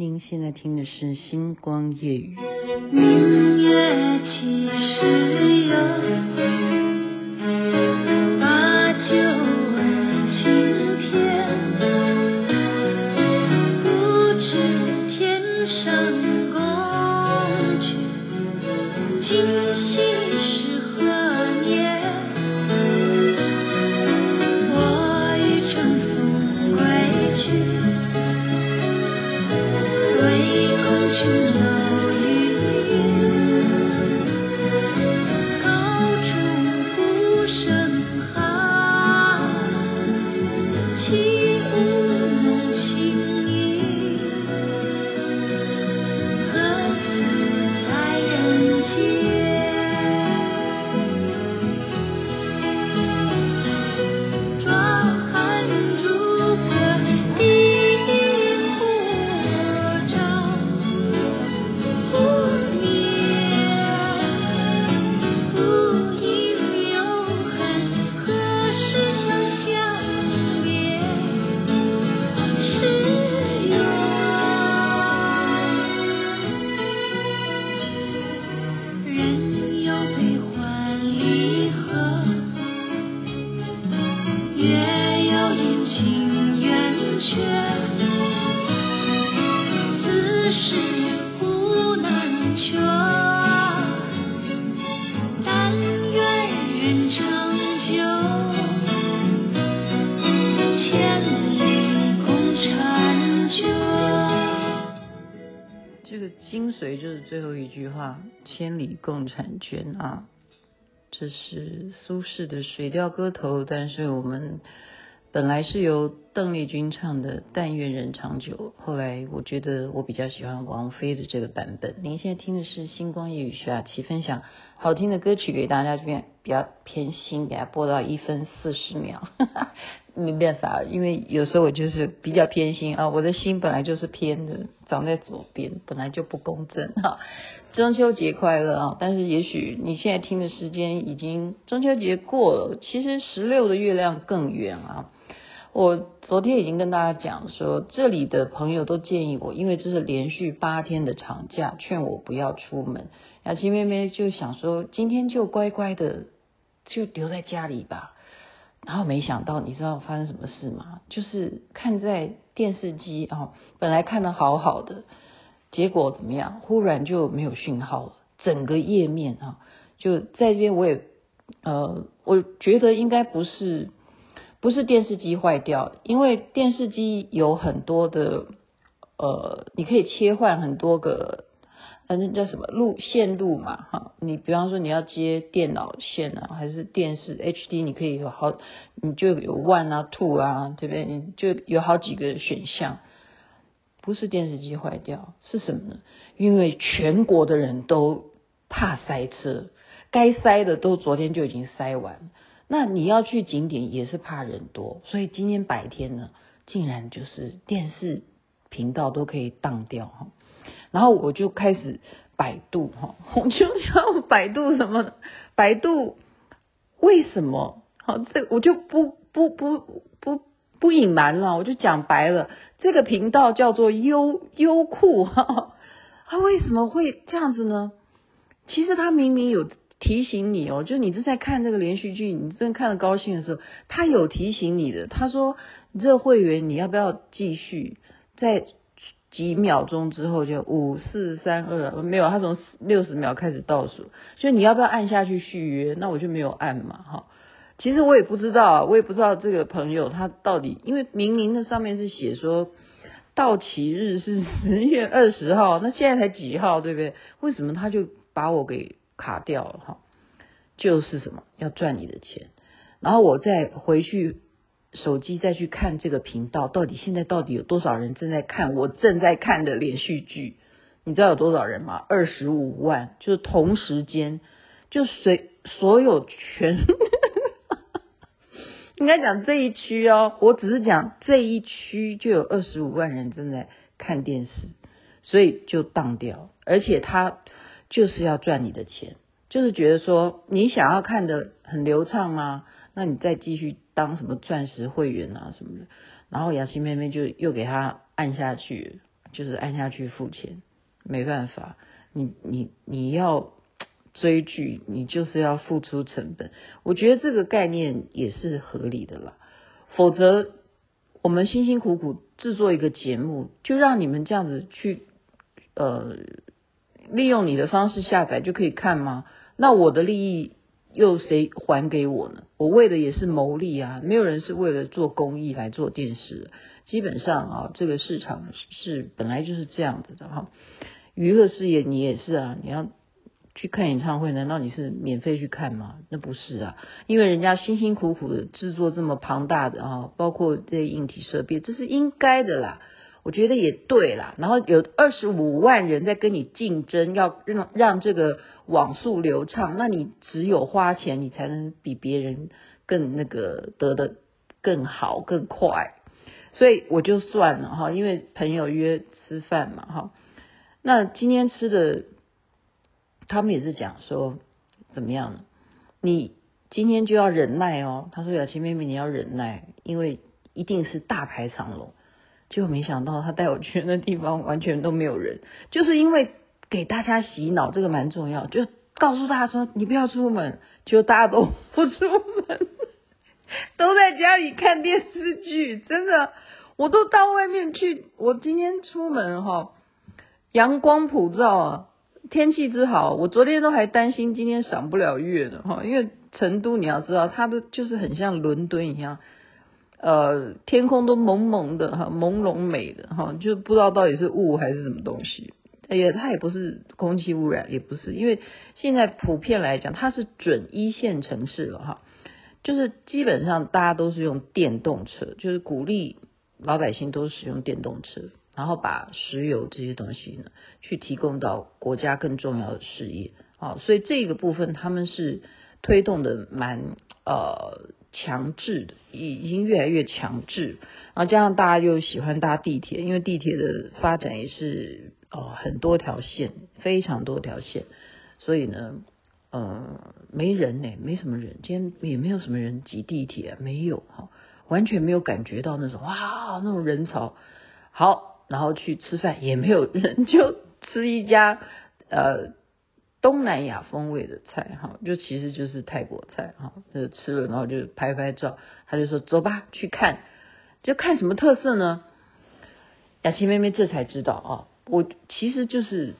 您现在听的是《星光夜雨》。明月几时有？精髓就是最后一句话，千里共婵娟啊，这是苏轼的《水调歌头》，但是我们本来是由邓丽君唱的《但愿人长久》，后来我觉得我比较喜欢王菲的这个版本。您现在听的是《星光夜雨》徐雅琪分享好听的歌曲给大家，这边比较偏心，给它播到一分四十秒。没办法，因为有时候我就是比较偏心啊，我的心本来就是偏的，长在左边，本来就不公正哈。中秋节快乐啊！但是也许你现在听的时间已经中秋节过了，其实十六的月亮更圆啊。我昨天已经跟大家讲说，这里的朋友都建议我，因为这是连续八天的长假，劝我不要出门。雅琪妹妹就想说，今天就乖乖的就留在家里吧。然后没想到，你知道发生什么事吗？就是看在电视机啊，本来看得好好的，结果怎么样？忽然就没有讯号了，整个页面啊，就在这边我也呃，我觉得应该不是不是电视机坏掉，因为电视机有很多的呃，你可以切换很多个。反正叫什么路线路嘛，哈，你比方说你要接电脑线啊，还是电视 HD，你可以有好，你就有 one 啊 two 啊，对不对？你就有好几个选项。不是电视机坏掉，是什么呢？因为全国的人都怕塞车，该塞的都昨天就已经塞完。那你要去景点也是怕人多，所以今天白天呢，竟然就是电视频道都可以当掉哈。然后我就开始百度哈，我就要百度什么呢？百度为什么？好，这我就不不不不不隐瞒了，我就讲白了，这个频道叫做优优酷哈，它为什么会这样子呢？其实它明明有提醒你哦，就你正在看这个连续剧，你正看的高兴的时候，他有提醒你的，他说你这个会员你要不要继续在？几秒钟之后就五四三二没有，他从六十秒开始倒数，就你要不要按下去续约？那我就没有按嘛，哈。其实我也不知道，我也不知道这个朋友他到底，因为明明那上面是写说到期日是十月二十号，那现在才几号，对不对？为什么他就把我给卡掉了？哈，就是什么要赚你的钱，然后我再回去。手机再去看这个频道，到底现在到底有多少人正在看我正在看的连续剧？你知道有多少人吗？二十五万，就是同时间，就随所有全，应该讲这一区哦，我只是讲这一区就有二十五万人正在看电视，所以就当掉，而且他就是要赚你的钱，就是觉得说你想要看得很流畅吗？那你再继续。当什么钻石会员啊什么的，然后雅琪妹妹就又给他按下去，就是按下去付钱，没办法，你你你要追剧，你就是要付出成本。我觉得这个概念也是合理的啦，否则我们辛辛苦苦制作一个节目，就让你们这样子去呃利用你的方式下载就可以看吗？那我的利益又谁还给我呢？我为的也是牟利啊，没有人是为了做公益来做电视。基本上啊，这个市场是本来就是这样子的哈。娱乐事业你也是啊，你要去看演唱会，难道你是免费去看吗？那不是啊，因为人家辛辛苦苦的制作这么庞大的啊，包括这些硬体设备，这是应该的啦。我觉得也对啦。然后有二十五万人在跟你竞争，要让让这个网速流畅，那你只有花钱，你才能比别人更那个得的更好更快。所以我就算了哈，因为朋友约吃饭嘛哈。那今天吃的，他们也是讲说怎么样呢？你今天就要忍耐哦。他说：“雅琪妹妹，你要忍耐，因为一定是大排长龙。”结果没想到他带我去那地方完全都没有人，就是因为给大家洗脑，这个蛮重要，就告诉大家说你不要出门，结果大家都不出门。都在家里看电视剧，真的，我都到外面去。我今天出门哈，阳光普照啊，天气之好。我昨天都还担心今天赏不了月呢哈，因为成都你要知道，它的就是很像伦敦一样，呃，天空都蒙蒙的哈，朦胧美的哈，就不知道到底是雾还是什么东西。哎呀，它也不是空气污染，也不是，因为现在普遍来讲，它是准一线城市了哈。就是基本上大家都是用电动车，就是鼓励老百姓都使用电动车，然后把石油这些东西呢，去提供到国家更重要的事业啊，所以这个部分他们是推动的蛮呃强制的，已已经越来越强制，然后加上大家又喜欢搭地铁，因为地铁的发展也是哦很多条线，非常多条线，所以呢。呃，没人呢，没什么人，今天也没有什么人挤地铁，没有哈，完全没有感觉到那种哇那种人潮。好，然后去吃饭也没有人，就吃一家呃东南亚风味的菜哈，就其实就是泰国菜哈，就吃了然后就拍拍照，他就说走吧去看，就看什么特色呢？雅琪妹妹这才知道啊。我其实就是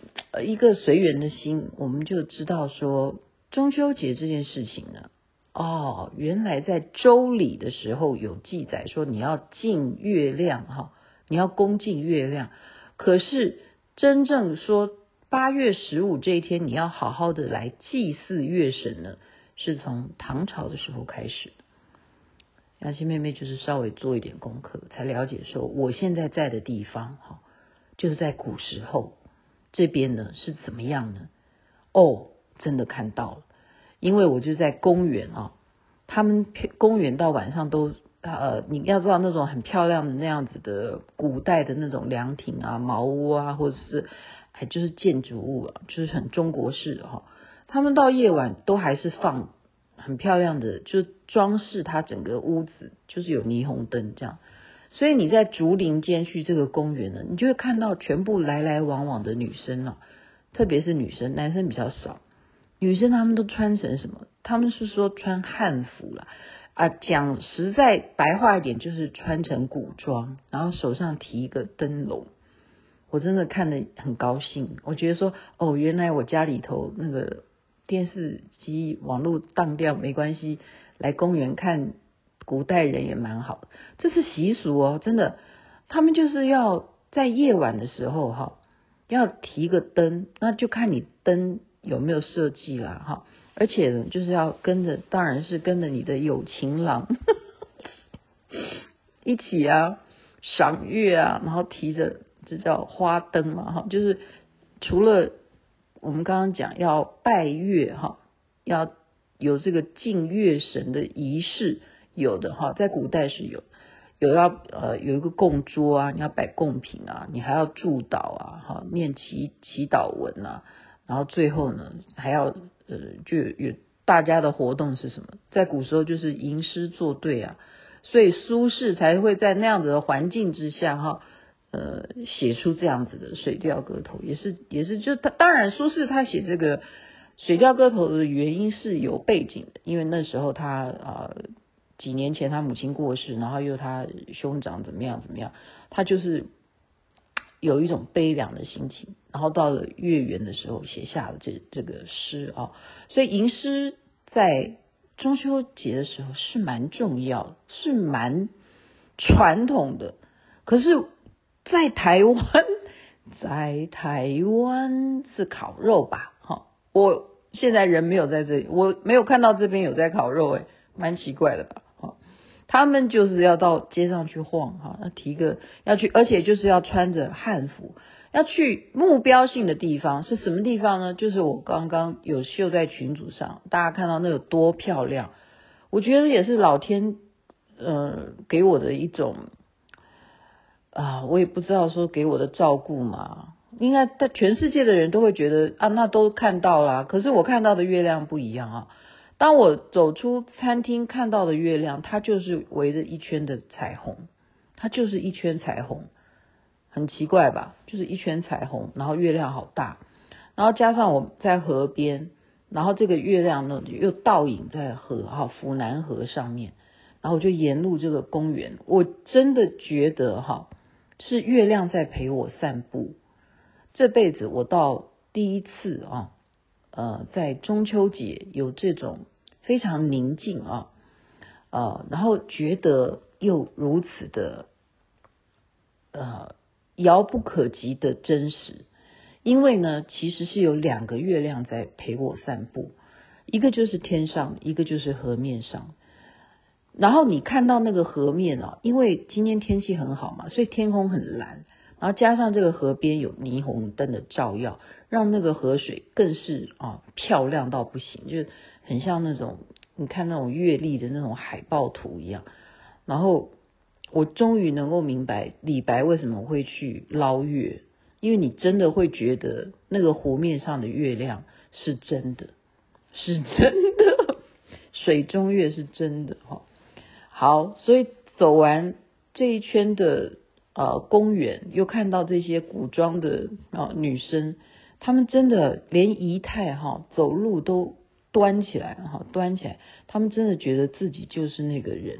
一个随缘的心，我们就知道说中秋节这件事情呢，哦，原来在周礼的时候有记载说你要敬月亮哈，你要恭敬月亮。可是真正说八月十五这一天你要好好的来祭祀月神呢，是从唐朝的时候开始。雅琪妹妹就是稍微做一点功课，才了解说我现在在的地方哈。就是在古时候，这边呢是怎么样呢？哦，真的看到了，因为我就在公园啊，他们公园到晚上都呃，你要知道那种很漂亮的那样子的古代的那种凉亭啊、茅屋啊，或者是就是建筑物啊，就是很中国式哈。他们到夜晚都还是放很漂亮的，就装饰它整个屋子，就是有霓虹灯这样。所以你在竹林间去这个公园呢，你就会看到全部来来往往的女生了，特别是女生，男生比较少。女生她们都穿成什么？他们是说穿汉服了啊。讲实在白话一点，就是穿成古装，然后手上提一个灯笼。我真的看得很高兴，我觉得说哦，原来我家里头那个电视机网络当掉没关系，来公园看。古代人也蛮好，这是习俗哦，真的，他们就是要在夜晚的时候哈，要提个灯，那就看你灯有没有设计啦哈，而且呢，就是要跟着，当然是跟着你的有情郎 一起啊赏月啊，然后提着这叫花灯嘛哈，就是除了我们刚刚讲要拜月哈，要有这个敬月神的仪式。有的哈，在古代是有，有要呃有一个供桌啊，你要摆贡品啊，你还要祝祷啊，哈，念祈祈祷文啊，然后最后呢还要呃就有大家的活动是什么？在古时候就是吟诗作对啊，所以苏轼才会在那样子的环境之下哈，呃写出这样子的《水调歌头》，也是也是就他当然苏轼他写这个《水调歌头》的原因是有背景的，因为那时候他啊、呃、几年前他母亲过世，然后又他兄长怎么样怎么样，他就是有一种悲凉的心情，然后到了月圆的时候写下了这这个诗啊，所以吟诗在中秋节的时候是蛮重要，是蛮传统的。可是，在台湾，在台湾是烤肉吧？哈，我现在人没有在这里，我没有看到这边有在烤肉，诶，蛮奇怪的吧？哈，他们就是要到街上去晃，哈，要提个要去，而且就是要穿着汉服。要去目标性的地方是什么地方呢？就是我刚刚有秀在群组上，大家看到那有多漂亮。我觉得也是老天，呃，给我的一种啊，我也不知道说给我的照顾嘛。应该在全世界的人都会觉得啊，那都看到啦。可是我看到的月亮不一样啊。当我走出餐厅看到的月亮，它就是围着一圈的彩虹，它就是一圈彩虹。很奇怪吧？就是一圈彩虹，然后月亮好大，然后加上我在河边，然后这个月亮呢又倒影在河哈府南河上面，然后我就沿路这个公园，我真的觉得哈是月亮在陪我散步。这辈子我到第一次啊，呃，在中秋节有这种非常宁静啊，呃，然后觉得又如此的呃。遥不可及的真实，因为呢，其实是有两个月亮在陪我散步，一个就是天上，一个就是河面上。然后你看到那个河面啊，因为今天天气很好嘛，所以天空很蓝，然后加上这个河边有霓虹灯的照耀，让那个河水更是啊漂亮到不行，就很像那种你看那种月历的那种海报图一样，然后。我终于能够明白李白为什么会去捞月，因为你真的会觉得那个湖面上的月亮是真的，是真的，水中月是真的哈。好，所以走完这一圈的呃公园，又看到这些古装的啊、女生，她们真的连仪态哈走路都端起来哈端起来，她们真的觉得自己就是那个人。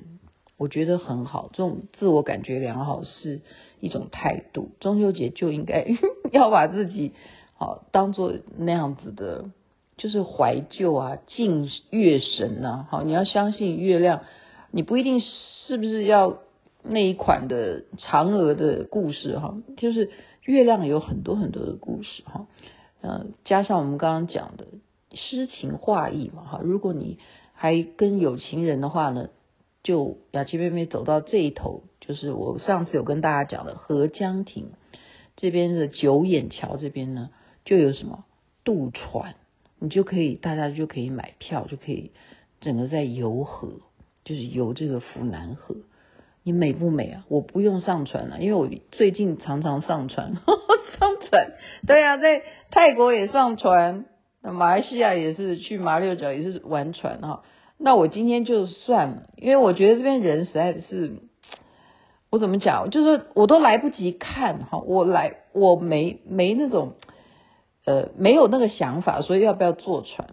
我觉得很好，这种自我感觉良好是一种态度。中秋节就应该 要把自己好当做那样子的，就是怀旧啊，敬月神呐。好，你要相信月亮，你不一定是不是要那一款的嫦娥的故事哈，就是月亮有很多很多的故事哈。嗯，加上我们刚刚讲的诗情画意嘛哈，如果你还跟有情人的话呢？就雅琪妹妹走到这一头，就是我上次有跟大家讲的合江亭这边的九眼桥这边呢，就有什么渡船，你就可以大家就可以买票，就可以整个在游河，就是游这个府南河。你美不美啊？我不用上船了，因为我最近常常上船，呵 呵上船。对啊，在泰国也上船，马来西亚也是去马六甲也是玩船哈。那我今天就算了，因为我觉得这边人实在是，我怎么讲，就是我都来不及看哈，我来我没没那种，呃，没有那个想法，所以要不要坐船？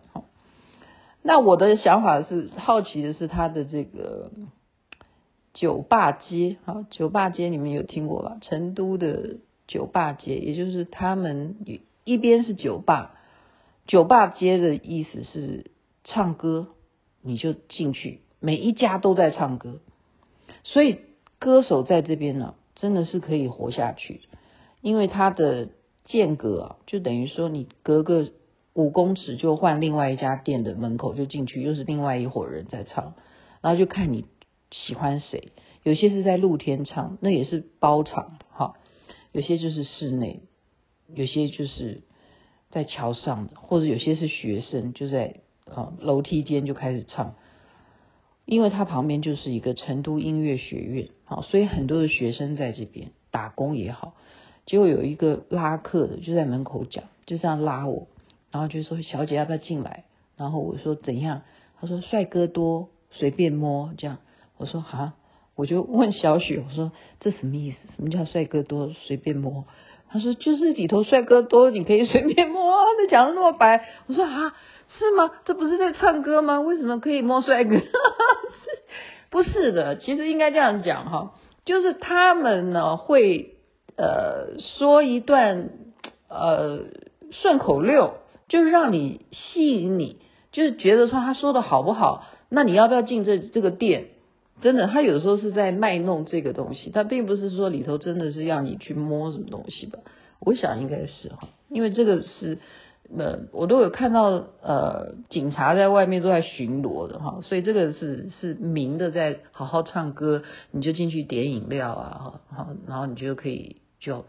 那我的想法是好奇的是他的这个酒吧街哈，酒吧街你们有听过吧？成都的酒吧街，也就是他们一边是酒吧，酒吧街的意思是唱歌。你就进去，每一家都在唱歌，所以歌手在这边呢，真的是可以活下去，因为他的间隔啊，就等于说你隔个五公尺就换另外一家店的门口就进去，又是另外一伙人在唱，然后就看你喜欢谁，有些是在露天唱，那也是包场哈，有些就是室内，有些就是在桥上的，或者有些是学生就在。啊，楼梯间就开始唱，因为它旁边就是一个成都音乐学院，好，所以很多的学生在这边打工也好。结果有一个拉客的就在门口讲，就这样拉我，然后就说：“小姐要不要进来？”然后我说：“怎样？”他说：“帅哥多，随便摸。”这样我说：“哈，我就问小雪，我说这什么意思？什么叫帅哥多随便摸？他说就是里头帅哥多，你可以随便摸。他讲的那么白，我说啊，是吗？这不是在唱歌吗？为什么可以摸帅哥？不是的，其实应该这样讲哈，就是他们呢会呃说一段呃顺口溜，就是让你吸引你，就是觉得说他说的好不好，那你要不要进这这个店？真的，他有的时候是在卖弄这个东西，他并不是说里头真的是要你去摸什么东西吧？我想应该是哈，因为这个是呃，我都有看到呃，警察在外面都在巡逻的哈，所以这个是是明的在好好唱歌，你就进去点饮料啊，哈，然后你就可以就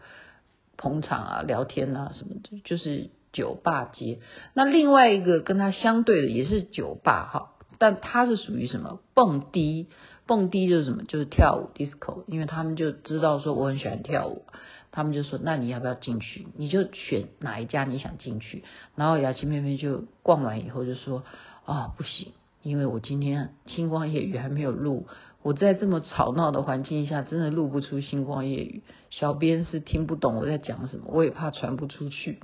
捧场啊、聊天啊什么的，就是酒吧街。那另外一个跟他相对的也是酒吧哈，但它是属于什么蹦迪？蹦迪就是什么？就是跳舞 disco，因为他们就知道说我很喜欢跳舞，他们就说那你要不要进去？你就选哪一家你想进去。然后雅琪妹妹就逛完以后就说啊、哦、不行，因为我今天星光夜语还没有录，我在这么吵闹的环境下真的录不出星光夜语，小编是听不懂我在讲什么，我也怕传不出去。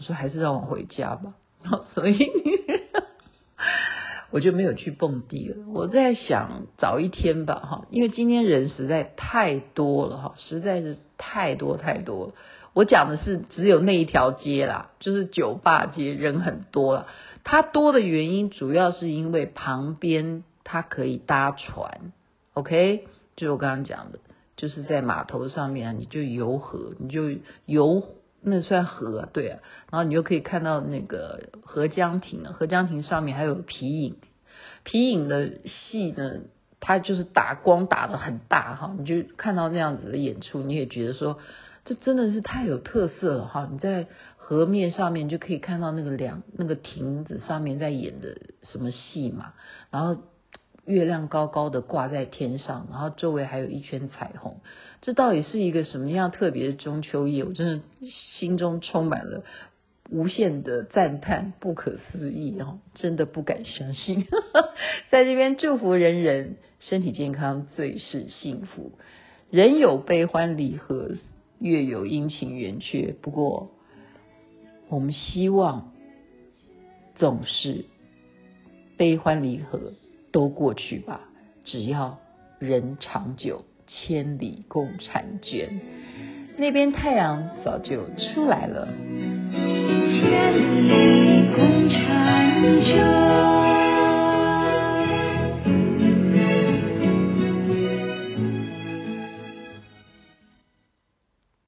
我说还是让我回家吧。所以。我就没有去蹦迪了。我在想早一天吧，哈，因为今天人实在太多了，哈，实在是太多太多了。我讲的是只有那一条街啦，就是酒吧街，人很多了。它多的原因主要是因为旁边它可以搭船，OK，就是我刚刚讲的，就是在码头上面啊，你就游河，你就游，那算河，对啊，然后你就可以看到那个合江亭，合江亭上面还有皮影。皮影的戏呢，它就是打光打得很大哈，你就看到那样子的演出，你也觉得说这真的是太有特色了哈。你在河面上面就可以看到那个两那个亭子上面在演的什么戏嘛，然后月亮高高的挂在天上，然后周围还有一圈彩虹，这到底是一个什么样特别的中秋夜？我真的心中充满了。无限的赞叹，不可思议哦，真的不敢相信。在这边祝福人人身体健康，最是幸福。人有悲欢离合，月有阴晴圆缺。不过，我们希望总是悲欢离合都过去吧。只要人长久，千里共婵娟。那边太阳早就出来了。千里共婵娟。